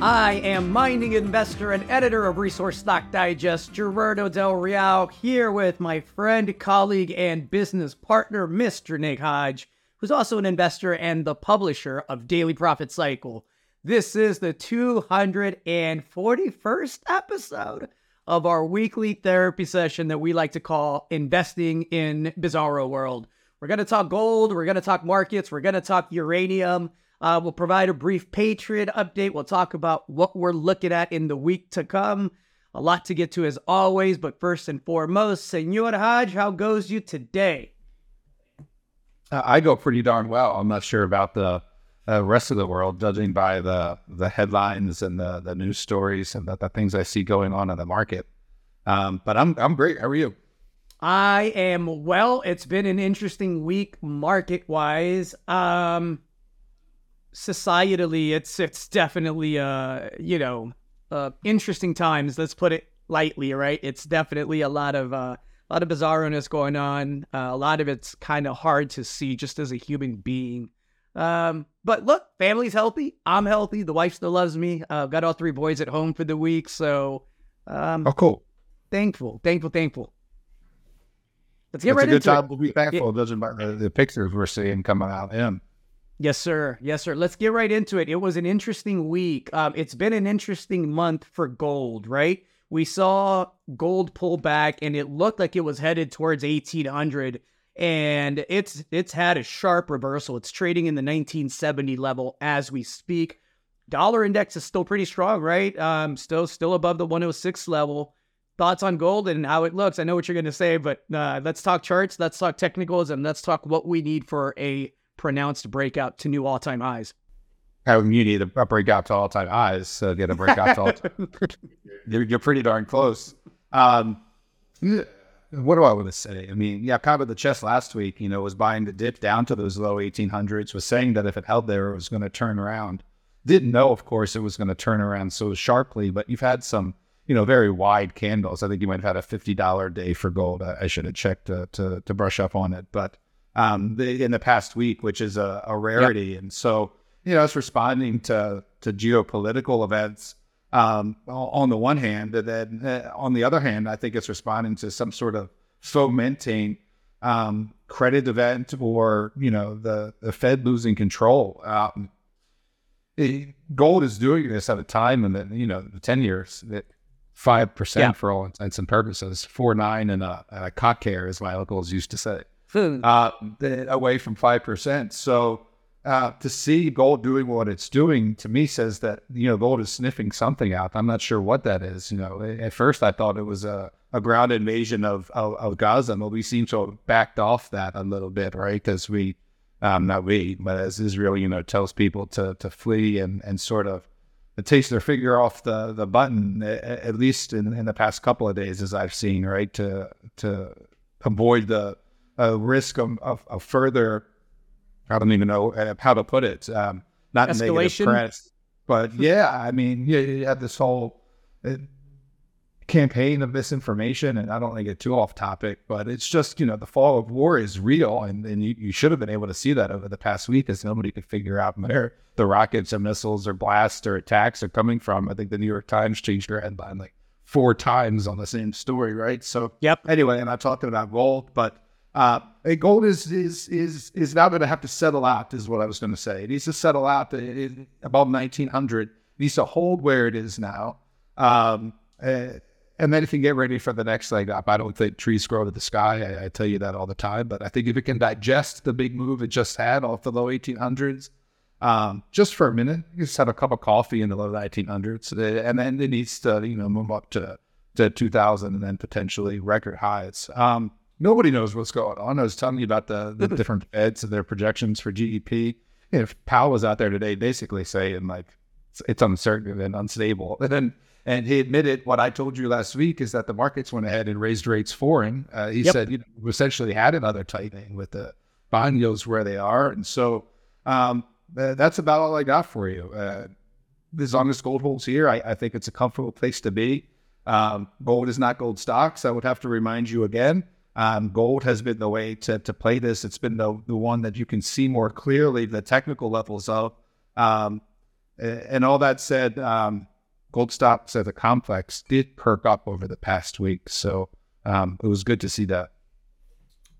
I am mining investor and editor of Resource Stock Digest, Gerardo Del Real, here with my friend, colleague, and business partner, Mr. Nick Hodge, who's also an investor and the publisher of Daily Profit Cycle. This is the 241st episode of our weekly therapy session that we like to call Investing in Bizarro World. We're going to talk gold, we're going to talk markets, we're going to talk uranium. Uh, we'll provide a brief Patriot update. We'll talk about what we're looking at in the week to come. A lot to get to as always, but first and foremost, Senor Hodge, how goes you today? Uh, I go pretty darn well. I'm not sure about the uh, rest of the world, judging by the the headlines and the the news stories and the, the things I see going on in the market. Um, but I'm I'm great. How are you? I am well. It's been an interesting week market wise. Um, societally, it's it's definitely uh you know uh interesting times. Let's put it lightly, right? It's definitely a lot of uh a lot of bizarreness going on. Uh, a lot of it's kind of hard to see just as a human being. Um, but look, family's healthy. I'm healthy. The wife still loves me. Uh, I've got all three boys at home for the week, so um, oh, cool. Thankful, thankful, thankful. Let's get it's right a good into time it. to be thankful, judging by the, the pictures we're seeing coming out in. Yes, sir. Yes, sir. Let's get right into it. It was an interesting week. Um, it's been an interesting month for gold, right? We saw gold pull back, and it looked like it was headed towards 1800, and it's it's had a sharp reversal. It's trading in the 1970 level as we speak. Dollar index is still pretty strong, right? Um, still still above the 106 level. Thoughts on gold and how it looks? I know what you're going to say, but uh, let's talk charts, let's talk technicals, and let's talk what we need for a pronounced breakout to new all time highs. How you need a breakout to all time highs, so get a breakout to all time. you're, you're pretty darn close. Um, what do I want to say? I mean, yeah, kind of the chest last week, you know, was buying the dip down to those low 1800s, was saying that if it held there, it was going to turn around. Didn't know, of course, it was going to turn around so sharply, but you've had some, you know, very wide candles. I think you might have had a $50 day for gold. I, I should have checked to, to, to brush up on it. But um, in the past week, which is a, a rarity. Yep. And so, you know, it's responding to, to geopolitical events um, on the one hand, and then uh, on the other hand, I think it's responding to some sort of fomenting um, credit event or, you know, the, the Fed losing control. Um, it, gold is doing this at a time and then, you know, the 10 years that 5% yeah. for all intents and purposes, 4 9 and a, a cock care, as my uncles used to say uh, away from 5%. So uh, to see gold doing what it's doing to me says that, you know, gold is sniffing something out. I'm not sure what that is. You know, at first I thought it was a, a ground invasion of, of, of Gaza, but we seem to have backed off that a little bit, right? Because we, um, not we, but as Israel, you know, tells people to, to flee and, and sort of taste their finger off the, the button, at least in, in the past couple of days, as I've seen, right? To, to avoid the, a risk of, of, of, further, I don't even know uh, how to put it, um, not Escalation. negative press, but yeah, I mean, you, you have this whole uh, campaign of misinformation, and I don't want to get too off topic, but it's just, you know, the fall of war is real, and, and you, you should have been able to see that over the past week as nobody could figure out where the rockets and missiles or blasts or attacks are coming from. I think the New York Times changed their headline like four times on the same story, right? So, yep. Anyway, and I'm talking about gold, but uh, gold is is is is now going to have to settle out. Is what I was going to say. It needs to settle out to, above 1900. It needs to hold where it is now, um, uh, and then if you get ready for the next leg up. I don't think trees grow to the sky. I, I, tell you that all the time. But I think if it can digest the big move it just had off the low 1800s, um, just for a minute, just have a cup of coffee in the low 1900s, uh, and then it needs to you know move up to to 2000 and then potentially record highs. Um, nobody knows what's going on. I was telling you about the, the different feds and their projections for GDP. If Powell was out there today, basically saying like it's, it's uncertain and unstable, and then and he admitted what I told you last week is that the markets went ahead and raised rates for him. Uh, he yep. said you know we essentially had another tightening with the bond yields where they are, and so um, that's about all I got for you. Uh, as long as gold holds here, I, I, think it's a comfortable place to be. Um, gold is not gold stocks. I would have to remind you again. Um, gold has been the way to, to play this. It's been the, the one that you can see more clearly the technical levels of. Um, and all that said, um, gold stocks as a complex did perk up over the past week. So um, it was good to see that.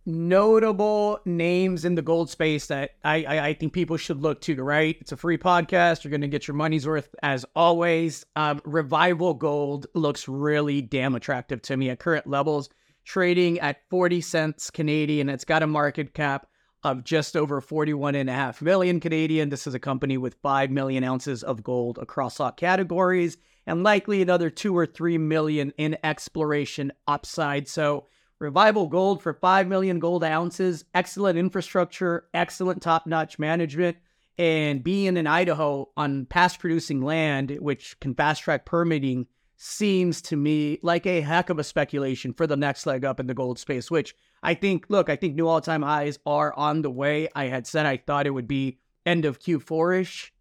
Notable names in the gold space that I, I, I think people should look to, right? It's a free podcast. You're going to get your money's worth as always. Um, Revival Gold looks really damn attractive to me at current levels, trading at 40 cents Canadian. It's got a market cap of just over 41 and a half million Canadian. This is a company with 5 million ounces of gold across all categories and likely another 2 or 3 million in exploration upside. So, Revival Gold for 5 million gold ounces, excellent infrastructure, excellent top-notch management, and being in Idaho on past producing land, which can fast track permitting, seems to me like a heck of a speculation for the next leg up in the gold space, which I think, look, I think new all time highs are on the way. I had said I thought it would be end of Q4 ish,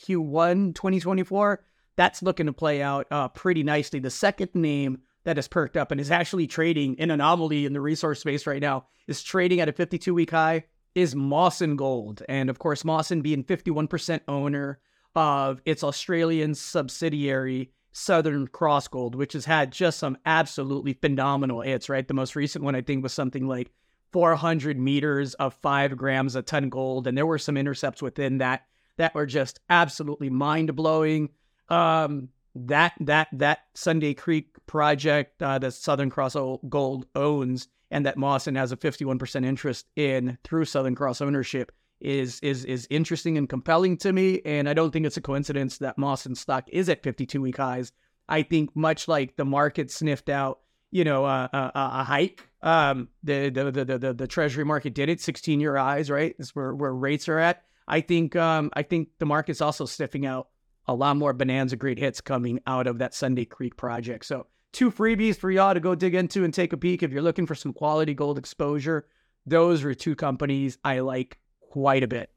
Q1 2024. That's looking to play out uh, pretty nicely. The second name that has perked up and is actually trading an anomaly in the resource space right now is trading at a 52 week high is Mawson Gold. And of course, Mawson being 51% owner of its Australian subsidiary Southern Cross Gold, which has had just some absolutely phenomenal hits, right? The most recent one, I think, was something like 400 meters of five grams a ton gold. And there were some intercepts within that that were just absolutely mind blowing. Um, that that that Sunday Creek project uh, that Southern Cross Gold owns and that Mawson has a 51% interest in through Southern Cross ownership is is is interesting and compelling to me. And I don't think it's a coincidence that Mawson stock is at 52 week highs. I think much like the market sniffed out, you know, uh, a, a hike. Um, the, the the the the Treasury market did it. 16 year highs, right? Is where where rates are at. I think um I think the market's also sniffing out a lot more bonanza great hits coming out of that Sunday Creek project. So two freebies for y'all to go dig into and take a peek if you're looking for some quality gold exposure. Those are two companies I like quite a bit.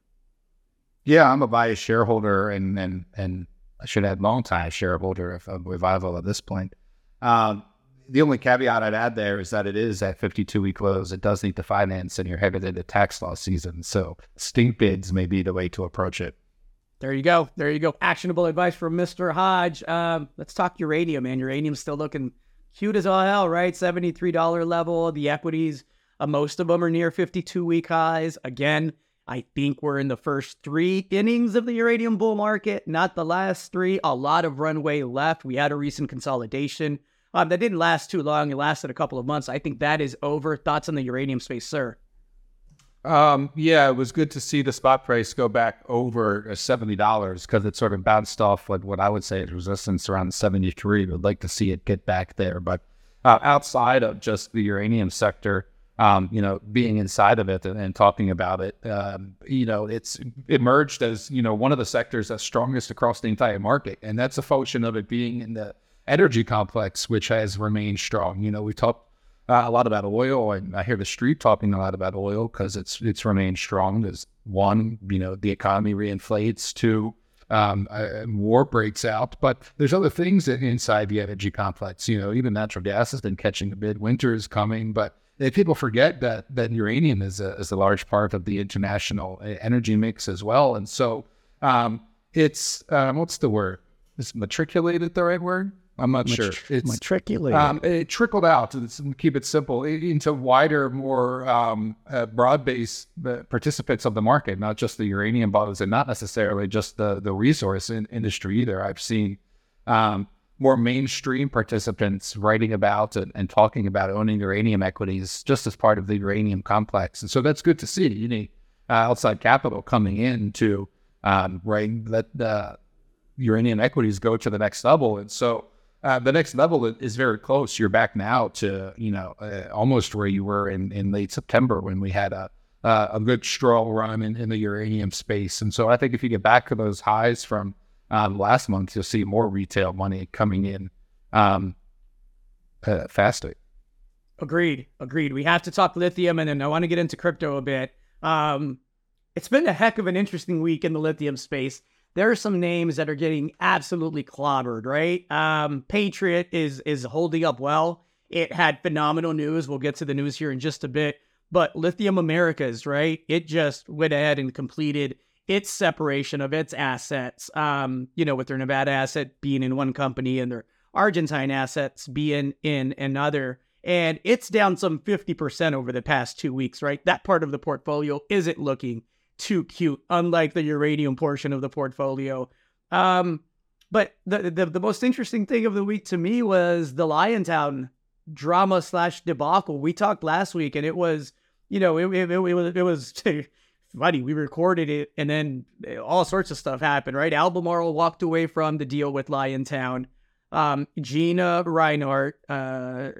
Yeah, I'm a biased shareholder and and and I should add long time shareholder of, of Revival at this point. Um, the only caveat I'd add there is that it is at 52 week lows. It does need to finance, and you're headed into tax law season. So stink bids may be the way to approach it. There you go. There you go. Actionable advice from Mr. Hodge. Um, let's talk uranium, man. Uranium's still looking cute as all hell, right? $73 level. The equities, uh, most of them are near 52 week highs. Again, I think we're in the first three innings of the uranium bull market, not the last three. A lot of runway left. We had a recent consolidation um, that didn't last too long. It lasted a couple of months. I think that is over. Thoughts on the uranium space, sir? Um, yeah, it was good to see the spot price go back over uh, seventy dollars because it sort of bounced off what, what I would say is resistance around seventy three. Would like to see it get back there, but uh, outside of just the uranium sector, um, you know, being inside of it and, and talking about it, um, you know, it's emerged as you know one of the sectors that's strongest across the entire market, and that's a function of it being in the energy complex, which has remained strong. You know, we talked uh, a lot about oil, and I hear the street talking a lot about oil because it's it's remained strong. There's one, you know, the economy reinflates. Two, um, uh, war breaks out. But there's other things inside the energy complex. You know, even natural gas has been catching a bid. Winter is coming, but people forget that that uranium is a, is a large part of the international uh, energy mix as well. And so um, it's um, what's the word? Is matriculated the right word? I'm not sure. It's matriculated. Um, it trickled out. To keep it simple into wider, more um, uh, broad-based participants of the market, not just the uranium buyers, and not necessarily just the the resource in, industry either. I've seen um, more mainstream participants writing about and, and, talking about owning uranium equities just as part of the uranium complex, and so that's good to see. You need uh, outside capital coming in to um, right let the uranium equities go to the next level, and so uh, the next level is very close. You're back now to you know uh, almost where you were in, in late September when we had a uh, a good strong run in, in the uranium space. And so I think if you get back to those highs from um, last month, you'll see more retail money coming in um, uh, faster. Agreed. Agreed. We have to talk lithium, and then I want to get into crypto a bit. Um, it's been a heck of an interesting week in the lithium space there are some names that are getting absolutely clobbered, right? Um, Patriot is is holding up well. It had phenomenal news. We'll get to the news here in just a bit. But Lithium Americas, right? It just went ahead and completed its separation of its assets, um, you know, with their Nevada asset being in one company and their Argentine assets being in another. And it's down some 50% over the past two weeks, right? That part of the portfolio isn't looking too cute, unlike the uranium portion of the portfolio. Um, but the, the, the most interesting thing of the week to me was the Liontown drama slash debacle. We talked last week, and it was, you know, it, it, it, it was it was funny. We recorded it, and then all sorts of stuff happened. Right, Albemarle walked away from the deal with Liontown. Um, Gina Rinehart, uh,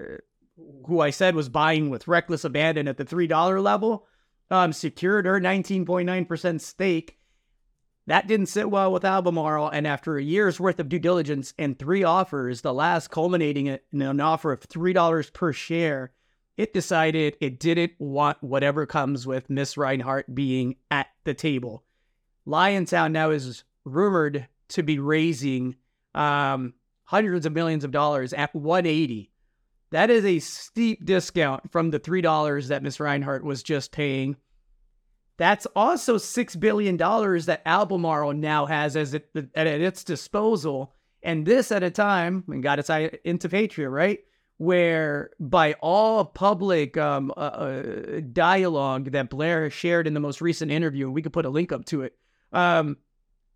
who I said was buying with reckless abandon at the three dollar level, um, secured her nineteen point nine percent stake. That didn't sit well with Albemarle, and after a year's worth of due diligence and three offers, the last culminating in an offer of $3 per share, it decided it didn't want whatever comes with Miss Rinehart being at the table. Liontown now is rumored to be raising um, hundreds of millions of dollars at 180. That is a steep discount from the $3 that Miss Rinehart was just paying. That's also $6 billion that Albemarle now has as it, at its disposal. And this at a time, and got eye into Patriot, right? Where by all public um, uh, uh, dialogue that Blair shared in the most recent interview, we could put a link up to it. Um,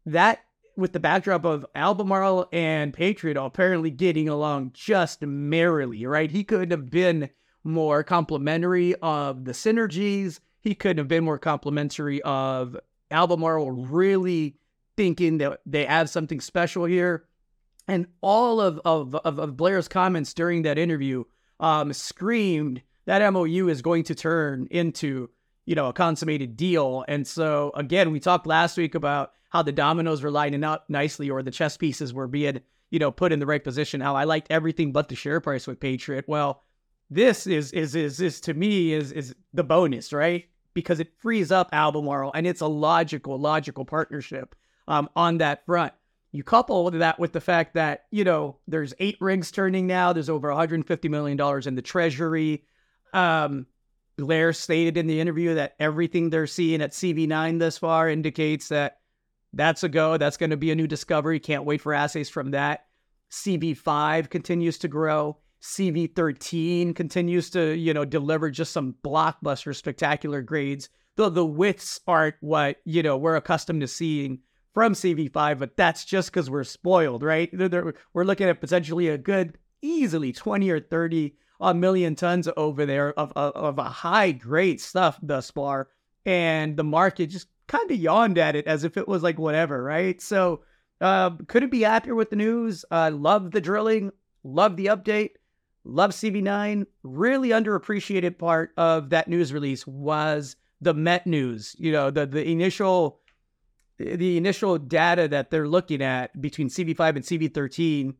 that with the backdrop of Albemarle and Patriot apparently getting along just merrily, right? He couldn't have been more complimentary of the synergies he couldn't have been more complimentary of Albemarle really thinking that they have something special here. And all of, of, of, of Blair's comments during that interview um, screamed that MOU is going to turn into, you know, a consummated deal. And so, again, we talked last week about how the dominoes were lining up nicely or the chess pieces were being, you know, put in the right position. How I liked everything but the share price with Patriot. Well, this is is is is to me is is the bonus, right? Because it frees up Albemarle and it's a logical, logical partnership um, on that front. You couple that with the fact that, you know, there's eight rigs turning now, there's over $150 million in the treasury. Um, Blair stated in the interview that everything they're seeing at CV9 thus far indicates that that's a go. That's going to be a new discovery. Can't wait for assays from that. CV5 continues to grow. CV13 continues to, you know, deliver just some blockbuster, spectacular grades. Though the widths aren't what, you know, we're accustomed to seeing from CV5, but that's just because we're spoiled, right? We're looking at potentially a good, easily 20 or 30 a million tons over there of, of, of a high grade stuff thus far. And the market just kind of yawned at it as if it was like whatever, right? So, uh, couldn't be happier with the news. Uh, love the drilling, love the update. Love CV9. Really underappreciated part of that news release was the Met news. You know, the the initial the initial data that they're looking at between CV5 and CV13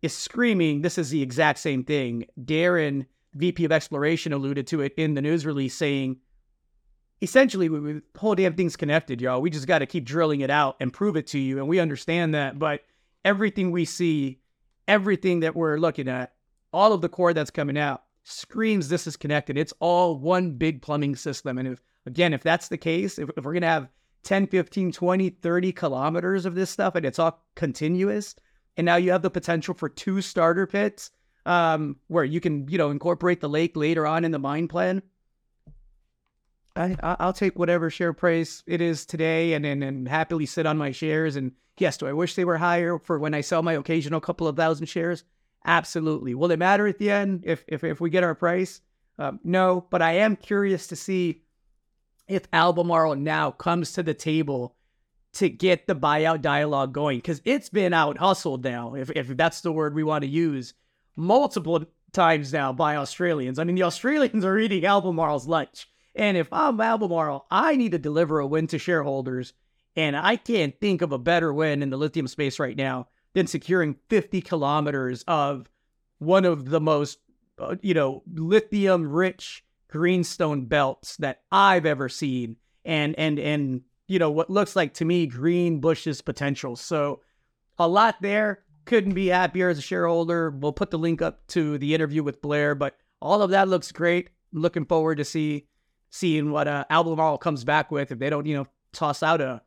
is screaming this is the exact same thing. Darren, VP of Exploration, alluded to it in the news release, saying essentially we, we whole damn thing's connected, y'all. We just got to keep drilling it out and prove it to you, and we understand that. But everything we see, everything that we're looking at all of the core that's coming out screams this is connected. It's all one big plumbing system. And if, again, if that's the case, if, if we're going to have 10, 15, 20, 30 kilometers of this stuff and it's all continuous, and now you have the potential for two starter pits um, where you can, you know, incorporate the lake later on in the mine plan. I, I'll take whatever share price it is today and, and, and happily sit on my shares. And yes, do I wish they were higher for when I sell my occasional couple of thousand shares? Absolutely. Will it matter at the end if if, if we get our price? Um, no, but I am curious to see if Albemarle now comes to the table to get the buyout dialogue going because it's been out hustled now, if, if that's the word we want to use, multiple times now by Australians. I mean, the Australians are eating Albemarle's lunch. And if I'm Albemarle, I need to deliver a win to shareholders. And I can't think of a better win in the lithium space right now than securing 50 kilometers of one of the most, uh, you know, lithium rich greenstone belts that I've ever seen. And, and, and, you know, what looks like to me Greenbushes potential. So a lot there. Couldn't be happier as a shareholder. We'll put the link up to the interview with Blair, but all of that looks great. looking forward to see seeing what uh, Albemarle comes back with if they don't, you know, toss out a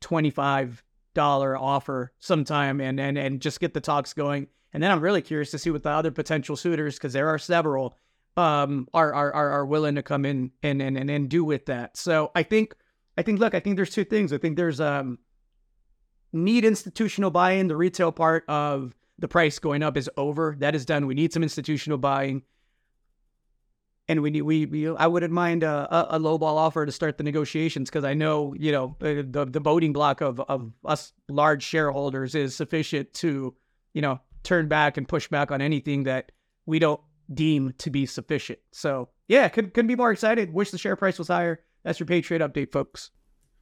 $25 offer sometime and, and, and just get the talks going. And then I'm really curious to see what the other potential suitors, because there are several, um, are, are, are, are willing to come in and, and, and, and do with that. So I think, I think, look, I think there's two things. I think there's, um, need institutional buy-in. The retail part of the price going up is over. That is done. We need some institutional buying. And we need we, we I wouldn't mind a, a, a low ball offer to start the negotiations because I know you know the the voting block of of us large shareholders is sufficient to you know turn back and push back on anything that we don't deem to be sufficient. So yeah, could could be more excited. Wish the share price was higher. That's your Patriot update, folks.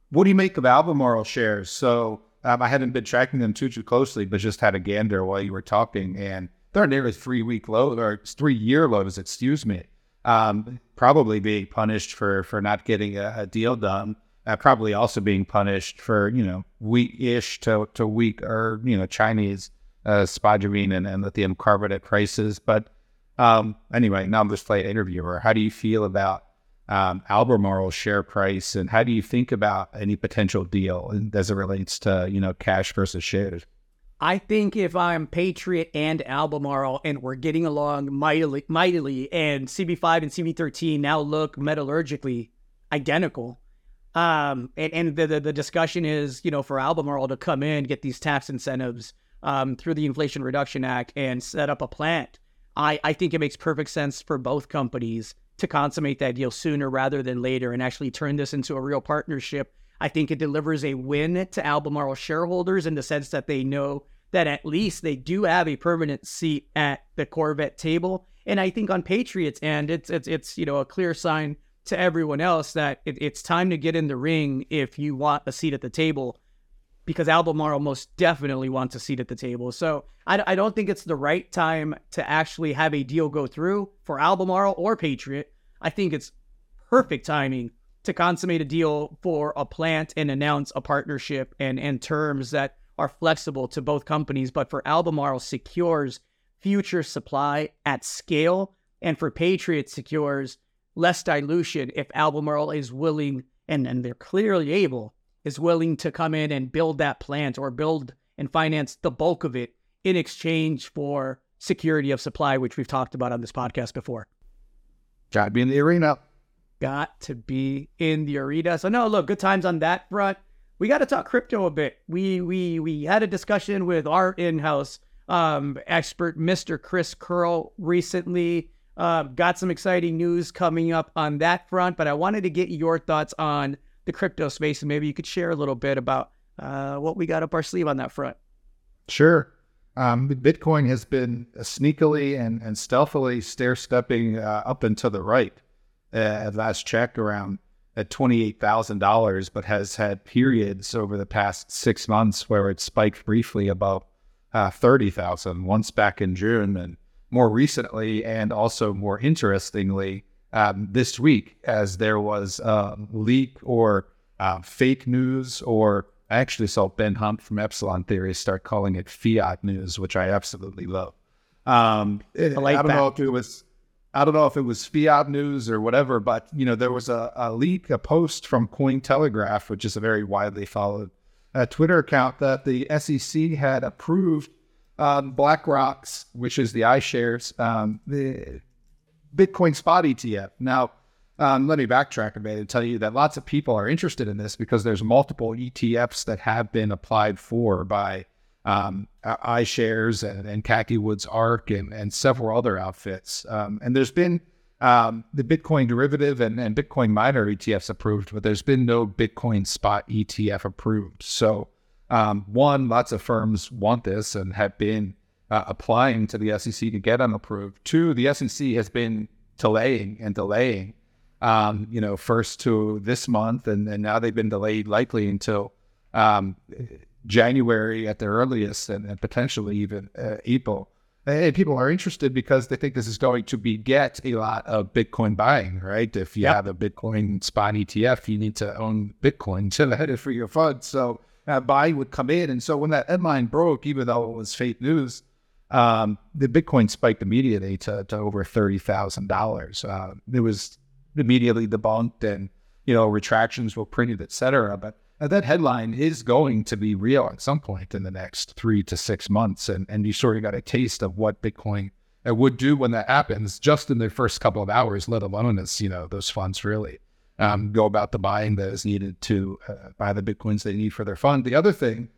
What do you make of Albemarle shares? So um, I hadn't been tracking them too too closely, but just had a gander while you were talking, and they're nearly three week low or three year lows, excuse me. Um, probably being punished for for not getting a, a deal done. Uh, probably also being punished for you know weak-ish to to weak or you know Chinese uh, spodumene and, and lithium carbonate prices. But um, anyway, now I'm just playing interviewer. How do you feel about um, Albemarle share price, and how do you think about any potential deal as it relates to you know cash versus shares? I think if I'm Patriot and Albemarle and we're getting along mightily, mightily and CV5 and CV13 now look metallurgically identical, um, and, and the, the, the discussion is, you know, for Albemarle to come in, get these tax incentives um, through the Inflation Reduction Act and set up a plant. I, I think it makes perfect sense for both companies to consummate that deal sooner rather than later and actually turn this into a real partnership. I think it delivers a win to Albemarle shareholders in the sense that they know that at least they do have a permanent seat at the Corvette table. And I think on Patriots end, it's it's it's you know a clear sign to everyone else that it, it's time to get in the ring if you want a seat at the table because Albemarle most definitely wants a seat at the table. So I, I don't think it's the right time to actually have a deal go through for Albemarle or Patriot. I think it's perfect timing to consummate a deal for a plant and announce a partnership and, and terms that are flexible to both companies. But for Albemarle secures future supply at scale, and for Patriot secures less dilution if Albemarle is willing and, and they're clearly able is willing to come in and build that plant or build and finance the bulk of it in exchange for security of supply, which we've talked about on this podcast before. Got to be in the arena. Got to be in the arena. So no, look, good times on that front. We got to talk crypto a bit. We we we had a discussion with our in-house um, expert, Mr. Chris Curl, recently. Uh, got some exciting news coming up on that front, but I wanted to get your thoughts on the crypto space, and maybe you could share a little bit about uh, what we got up our sleeve on that front. Sure. Um, Bitcoin has been sneakily and, and stealthily stair stepping uh, up and to the right. Uh, at last check, around at twenty eight thousand dollars, but has had periods over the past six months where it spiked briefly above uh, thirty thousand. Once back in June, and more recently, and also more interestingly, um, this week as there was a leak or uh, fake news, or I actually saw Ben Hunt from Epsilon Theory start calling it fiat news, which I absolutely love. Um, I, like I don't that. know if it was. I don't know if it was fiat news or whatever, but you know there was a, a leak, a post from Cointelegraph, which is a very widely followed uh, Twitter account, that the SEC had approved um, BlackRock's, which is the iShares, um, the Bitcoin spot ETF. Now, um, let me backtrack a bit and tell you that lots of people are interested in this because there's multiple ETFs that have been applied for by um, iShares and, and Cathie Wood's ARK and, and several other outfits. Um, and there's been um, the Bitcoin derivative and, and Bitcoin miner ETFs approved, but there's been no Bitcoin spot ETF approved. So, um, one, lots of firms want this and have been uh, applying to the SEC to get them approved. Two, the SEC has been delaying and delaying. Um, you know, first to this month, and, and now they've been delayed likely until um, January at the earliest, and, and potentially even uh, April. And people are interested because they think this is going to beget a lot of Bitcoin buying, right? If you yep. have a Bitcoin spot ETF, you need to own Bitcoin to head it for your fund. So uh, buying would come in. And so when that headline broke, even though it was fake news, um, the Bitcoin spiked immediately to, to over thirty thousand uh, dollars. It was immediately debunked, and you know retractions were printed, et cetera. But uh, that headline is going to be real at some point in the next three to six months. And, and you sort of got a taste of what Bitcoin uh, would do when that happens just in the first couple of hours, let alone as, you know, those funds really um, go about the buying that is needed to uh, buy the Bitcoins they need for their fund. The other thing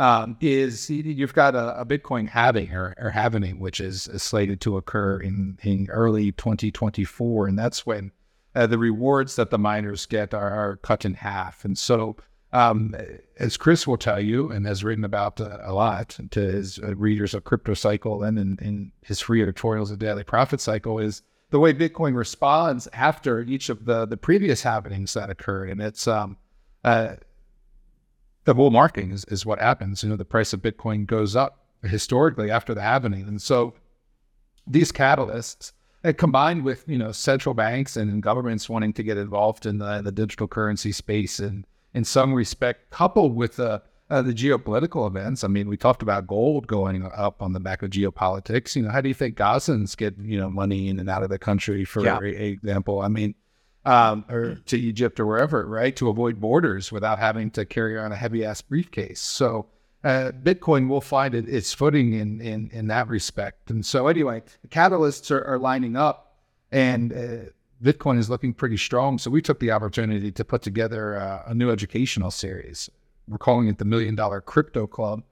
um, is you've got a, a Bitcoin halving or, or which is, is, slated to occur in, in early 2024. And that's when uh, the rewards that the miners get are, are cut in half. And so um, as Chris will tell you, and has written about uh, a lot to his uh, readers of Crypto Cycle and in, in, his free editorials of Daily Profit Cycle, is the way Bitcoin responds after each of the the previous happenings that occurred, and it's um, uh, the bull market is, is what happens. You know, the price of Bitcoin goes up historically after the happening, and so these catalysts and combined with you know central banks and governments wanting to get involved in the, the digital currency space and in some respect, coupled with uh, uh, the geopolitical events. I mean, we talked about gold going up on the back of geopolitics. You know, how do you think Gazans get you know money in and out of the country, for yeah. example? I mean, um, or to Egypt or wherever, right, to avoid borders without having to carry on a heavy ass briefcase. So. Uh, Bitcoin will find it, its footing in, in in that respect, and so anyway, the catalysts are, are lining up, and uh, Bitcoin is looking pretty strong. So we took the opportunity to put together uh, a new educational series. We're calling it the Million Dollar Crypto Club.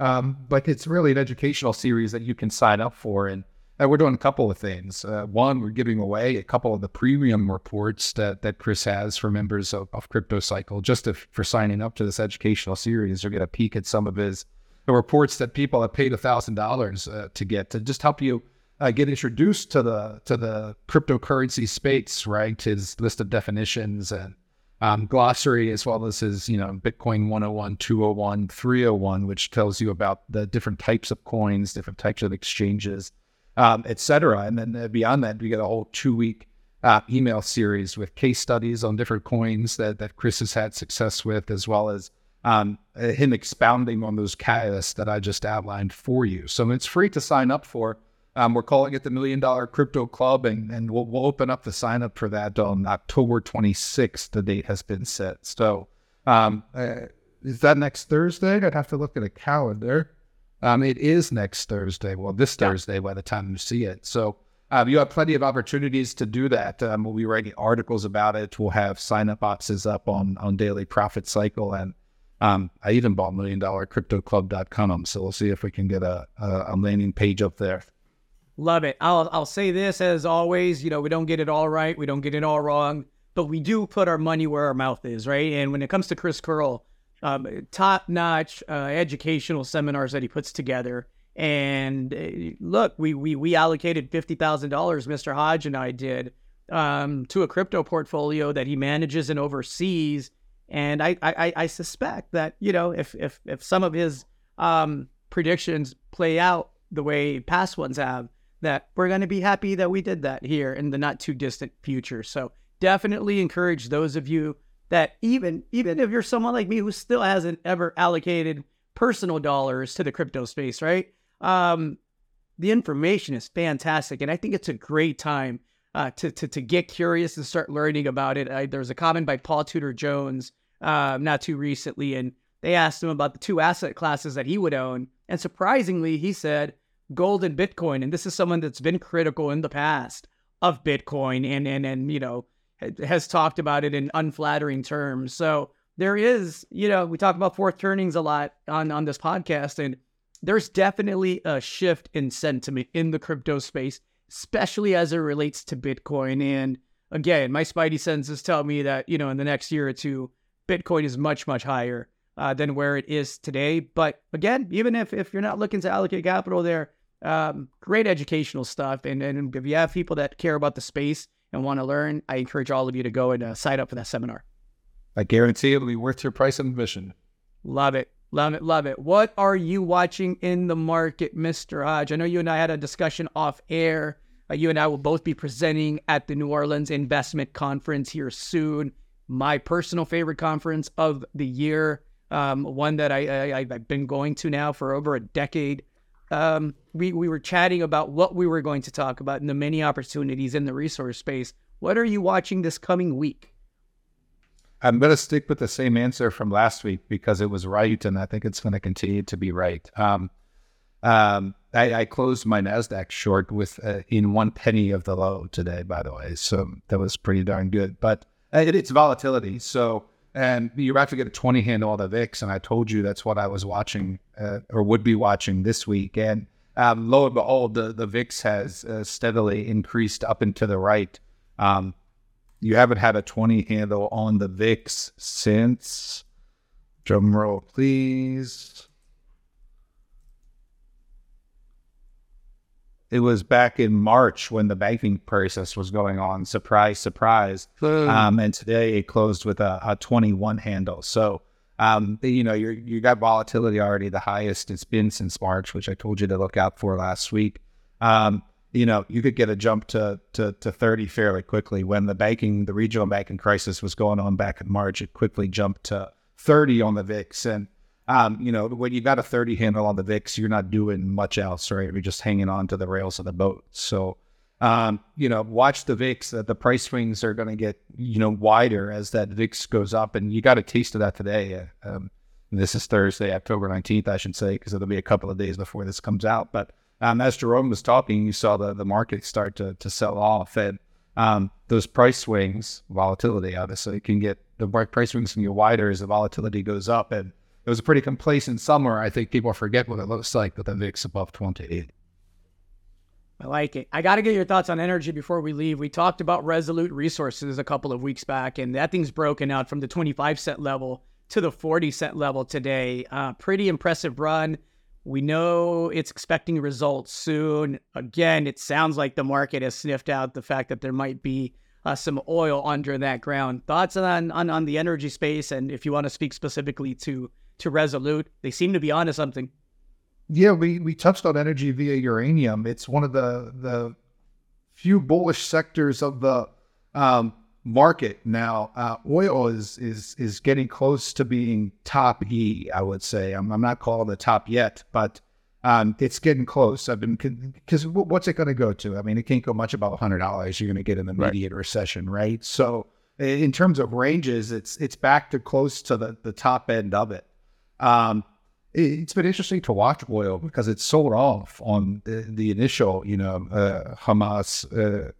Um, but it's really an educational series that you can sign up for. And uh, we're doing a couple of things. Uh, one, we're giving away a couple of the premium reports that, that Chris has for members of, of Crypto Cycle. Just to, for signing up to this educational series, you'll get a peek at some of his the reports that people have paid $1,000 uh, to get to just help you uh, get introduced to the to the cryptocurrency space, right? His list of definitions and um, glossary, as well as his you know Bitcoin 101, 201, 301, which tells you about the different types of coins, different types of exchanges, um, etc. And then uh, beyond that, we get a whole two week uh, email series with case studies on different coins that that Chris has had success with, as well as um, him expounding on those catalysts that I just outlined for you. So it's free to sign up for. Um, we're calling it the Million Dollar Crypto Club, and, and we'll, we'll open up the sign up for that on October 26th. The date has been set. So, um, uh, is that next Thursday? I'd have to look at a calendar. Um, it is next Thursday. Well, this Thursday by the time you see it. So, um, you have plenty of opportunities to do that. Um, we'll be writing articles about it. We'll have sign up boxes up on, on Daily Profit Cycle. And um, I even bought million dollar cryptoclub.com. So we'll see if we can get a, a, a landing page up there. Love it. I'll I'll say this as always. You know, we don't get it all right. We don't get it all wrong, but we do put our money where our mouth is, right? And when it comes to Chris Curl, um, top notch uh, educational seminars that he puts together. And uh, look, we we we allocated fifty thousand dollars, Mr. Hodge and I did, um, to a crypto portfolio that he manages and oversees. And I I, I suspect that you know if if if some of his um, predictions play out the way past ones have, that we're going to be happy that we did that here in the not too distant future. So definitely encourage those of you that even even if you're someone like me who still hasn't ever allocated personal dollars to the crypto space, right? Um, the information is fantastic, and I think it's a great time uh, to, to to get curious and start learning about it. There was a comment by Paul Tudor Jones uh, not too recently, and they asked him about the two asset classes that he would own, and surprisingly, he said gold and Bitcoin. And this is someone that's been critical in the past of Bitcoin and and and you know has talked about it in unflattering terms. So there is, you know, we talk about fourth turnings a lot on on this podcast, and there's definitely a shift in sentiment in the crypto space, especially as it relates to Bitcoin. And again, my spidey senses tell me that you know in the next year or two, Bitcoin is much much higher uh, than where it is today. But again, even if, if you're not looking to allocate capital there, um, great educational stuff. And, and if you have people that care about the space and want to learn, I encourage all of you to go and uh, sign up for that seminar. I guarantee it'll be worth your price of admission. Love it. Love it. Love it. What are you watching in the market, Mr. Hodge? I know you and I had a discussion off air. Uh, you and I will both be presenting at the New Orleans Investment Conference here soon. My personal favorite conference of the year um, one that I, I have been going to now for over a decade. Um, we we were chatting about what we were going to talk about and the many opportunities in the resource space. What are you watching this coming week? I'm going to stick with the same answer from last week because it was right, and I think it's going to continue to be right. Um, um, I, I, closed my Nasdaq short with uh, in one penny of the low today, by the way, so that was pretty darn good. But uh, it, it's volatility, so and you're about to get a 20 handle on the VIX, and I told you that's what I was watching uh, or would be watching this week, and um, lo and behold, the, the VIX has uh, steadily increased up and to the right. Um, you haven't had a 20 handle on the VIX since, drum roll, please. It was back in March when the banking process was going on. Surprise, surprise. Um, and today it closed with a, a 21 handle. So, um, you know, you you got volatility already the highest it's been since March, which I told you to look out for last week. Um, you know, you could get a jump to, to to 30 fairly quickly. When the banking, the regional banking crisis was going on back in March, it quickly jumped to 30 on the VIX. And um, you know, when you've got a 30 handle on the VIX, you're not doing much else, right? You're just hanging on to the rails of the boat. So um, you know, watch the VIX. Uh, the price swings are going to get you know wider as that VIX goes up, and you got a taste of that today. Uh, um, this is Thursday, October nineteenth, I should say, because it'll be a couple of days before this comes out. But um, as Jerome was talking, you saw the the market start to to sell off, and um, those price swings, volatility, obviously, can get the price swings can get wider as the volatility goes up. And it was a pretty complacent summer. I think people forget what it looks like with the VIX above twenty eight. I like it. I got to get your thoughts on energy before we leave. We talked about Resolute Resources a couple of weeks back, and that thing's broken out from the 25 cent level to the 40 cent level today. Uh, pretty impressive run. We know it's expecting results soon. Again, it sounds like the market has sniffed out the fact that there might be uh, some oil under that ground. Thoughts on, on on the energy space, and if you want to speak specifically to to Resolute, they seem to be onto something. Yeah, we, we touched on energy via uranium. It's one of the the few bullish sectors of the um, market now. Uh, oil is is is getting close to being top E. I would say. I'm, I'm not calling it top yet, but um, it's getting close. I've been because what's it going to go to? I mean, it can't go much above hundred dollars. You're going to get an immediate right. recession, right? So, in terms of ranges, it's it's back to close to the the top end of it. Um, it's been interesting to watch oil because it sold off on the, the initial, you know, uh, Hamas uh,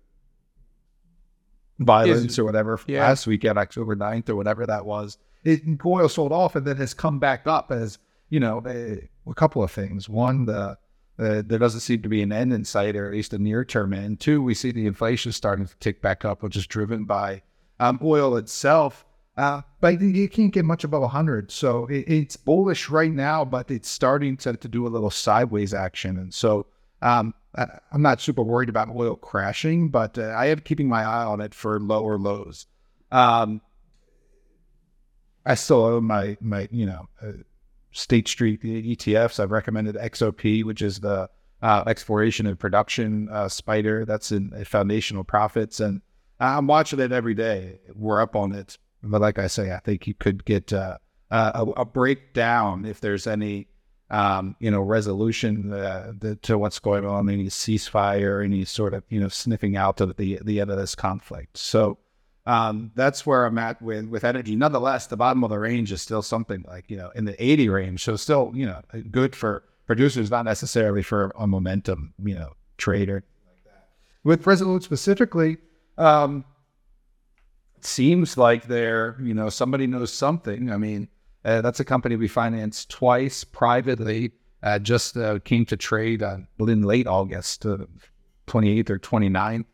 violence Is, or whatever yeah. last weekend, October 9th or whatever that was. It, oil sold off and then has come back up as, you know, a, a couple of things. One, the uh, there doesn't seem to be an end in sight, or at least a near term end. Two, we see the inflation starting to tick back up, which is driven by um, oil itself. Uh, but you can't get much above 100. So it, it's bullish right now, but it's starting to, to do a little sideways action. And so um, I, am not super worried about oil crashing, but uh, I am keeping my eye on it for lower lows. Um, I still own my, my you know, uh, State Street ETFs. I've recommended XOP, which is the uh, exploration and production uh, SPDR. That's in foundational profits. And I'm watching it every day. We're up on it but like I say, I think you could get uh, a, a, breakdown if there's any, um, you know, resolution uh, the, to what's going on, any ceasefire, any sort of, you know, sniffing out to the the end of this conflict. So um, that's where I'm at with with energy. Nonetheless, the bottom of the range is still something like you know in the 80 range, so still you know good for producers, not necessarily for a momentum, you know, trader. With Resolute specifically, um, seems like they're, you know, somebody knows something. I mean, uh, that's a company we financed twice privately. Uh, just uh, came to trade on in late August, uh, 28th or 29th.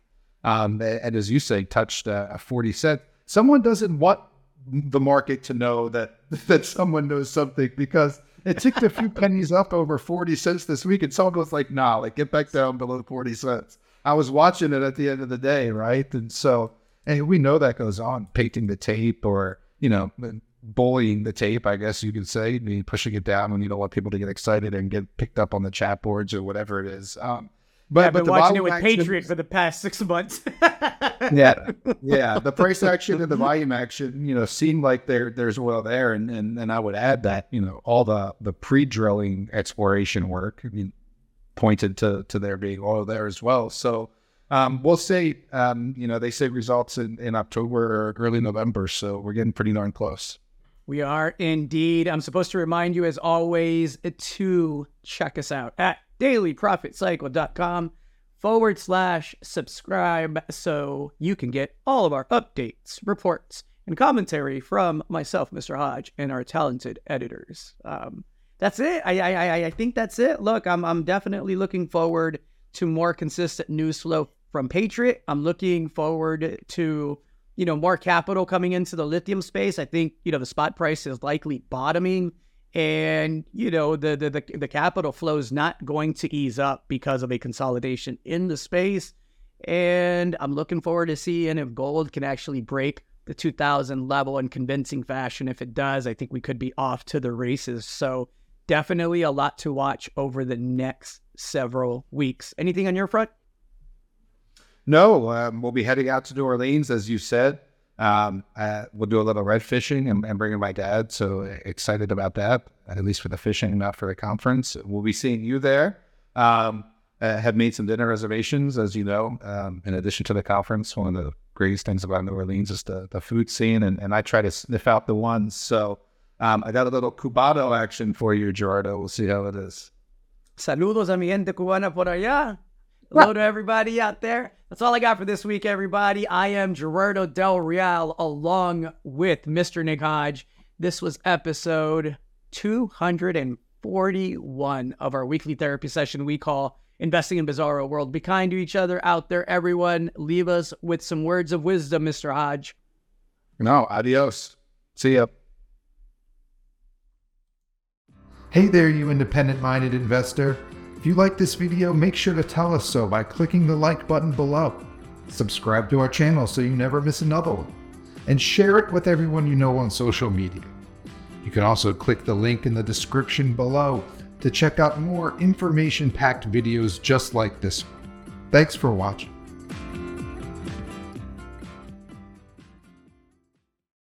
Um, and as you say, touched uh, a 40 cent. Someone doesn't want the market to know that that someone knows something because it ticked a few pennies up over 40 cents this week. And someone was like, nah, like get back down below 40 cents. I was watching it at the end of the day, right? And so and we know that goes on, painting the tape or, you know, bullying the tape, I guess you could say, pushing it down when you don't want people to get excited and get picked up on the chat boards or whatever it is. Um, but, yeah, I've been watching it with action, Patriot for the past six months. yeah, yeah. The price action and the volume action, you know, seem like there there's oil there, and, and and I would add that you know all the the pre drilling exploration work I mean, pointed to to there being oil there as well. So Um, we'll say, um, you know, they say results in, in October or early November, so we're getting pretty darn close. We are indeed. I'm supposed to remind you, as always, to check us out at dailyprofitcycle.com forward slash subscribe so you can get all of our updates, reports, and commentary from myself, Mr. Hodge, and our talented editors. Um, that's it. I, I I think that's it. Look, I'm I'm definitely looking forward to more consistent news flow from Patriot. I'm looking forward to you know more capital coming into the lithium space. I think you know the spot price is likely bottoming, and you know the the the, the capital flow is not going to ease up because of a consolidation in the space. And I'm looking forward to seeing if gold can actually break the 2000 level in convincing fashion. If it does, I think we could be off to the races. So definitely a lot to watch over the next several weeks. Anything on your front? No, um, we'll be heading out to New Orleans, as you said. Um, uh, we'll do a little red fishing and, and bringing my dad. So excited about that, at least for the fishing, not for the conference. We'll be seeing you there. Um, uh, have made some dinner reservations, as you know, um, in addition to the conference. One of the greatest things about New Orleans is the, the food scene, and, and I try to sniff out the ones. So um, I got a little cubano action for you, Gerardo. We'll see how it is. Saludos a mi gente cubana por allá. Hello to everybody out there. That's all I got for this week, everybody. I am Gerardo Del Real along with Mr. Nick Hodge. This was episode 241 of our weekly therapy session we call Investing in Bizarro World. Be kind to each other out there, everyone. Leave us with some words of wisdom, Mr. Hodge. No, adios. See ya. Hey there, you independent minded investor. If you like this video, make sure to tell us so by clicking the like button below. Subscribe to our channel so you never miss another one. And share it with everyone you know on social media. You can also click the link in the description below to check out more information packed videos just like this one. Thanks for watching.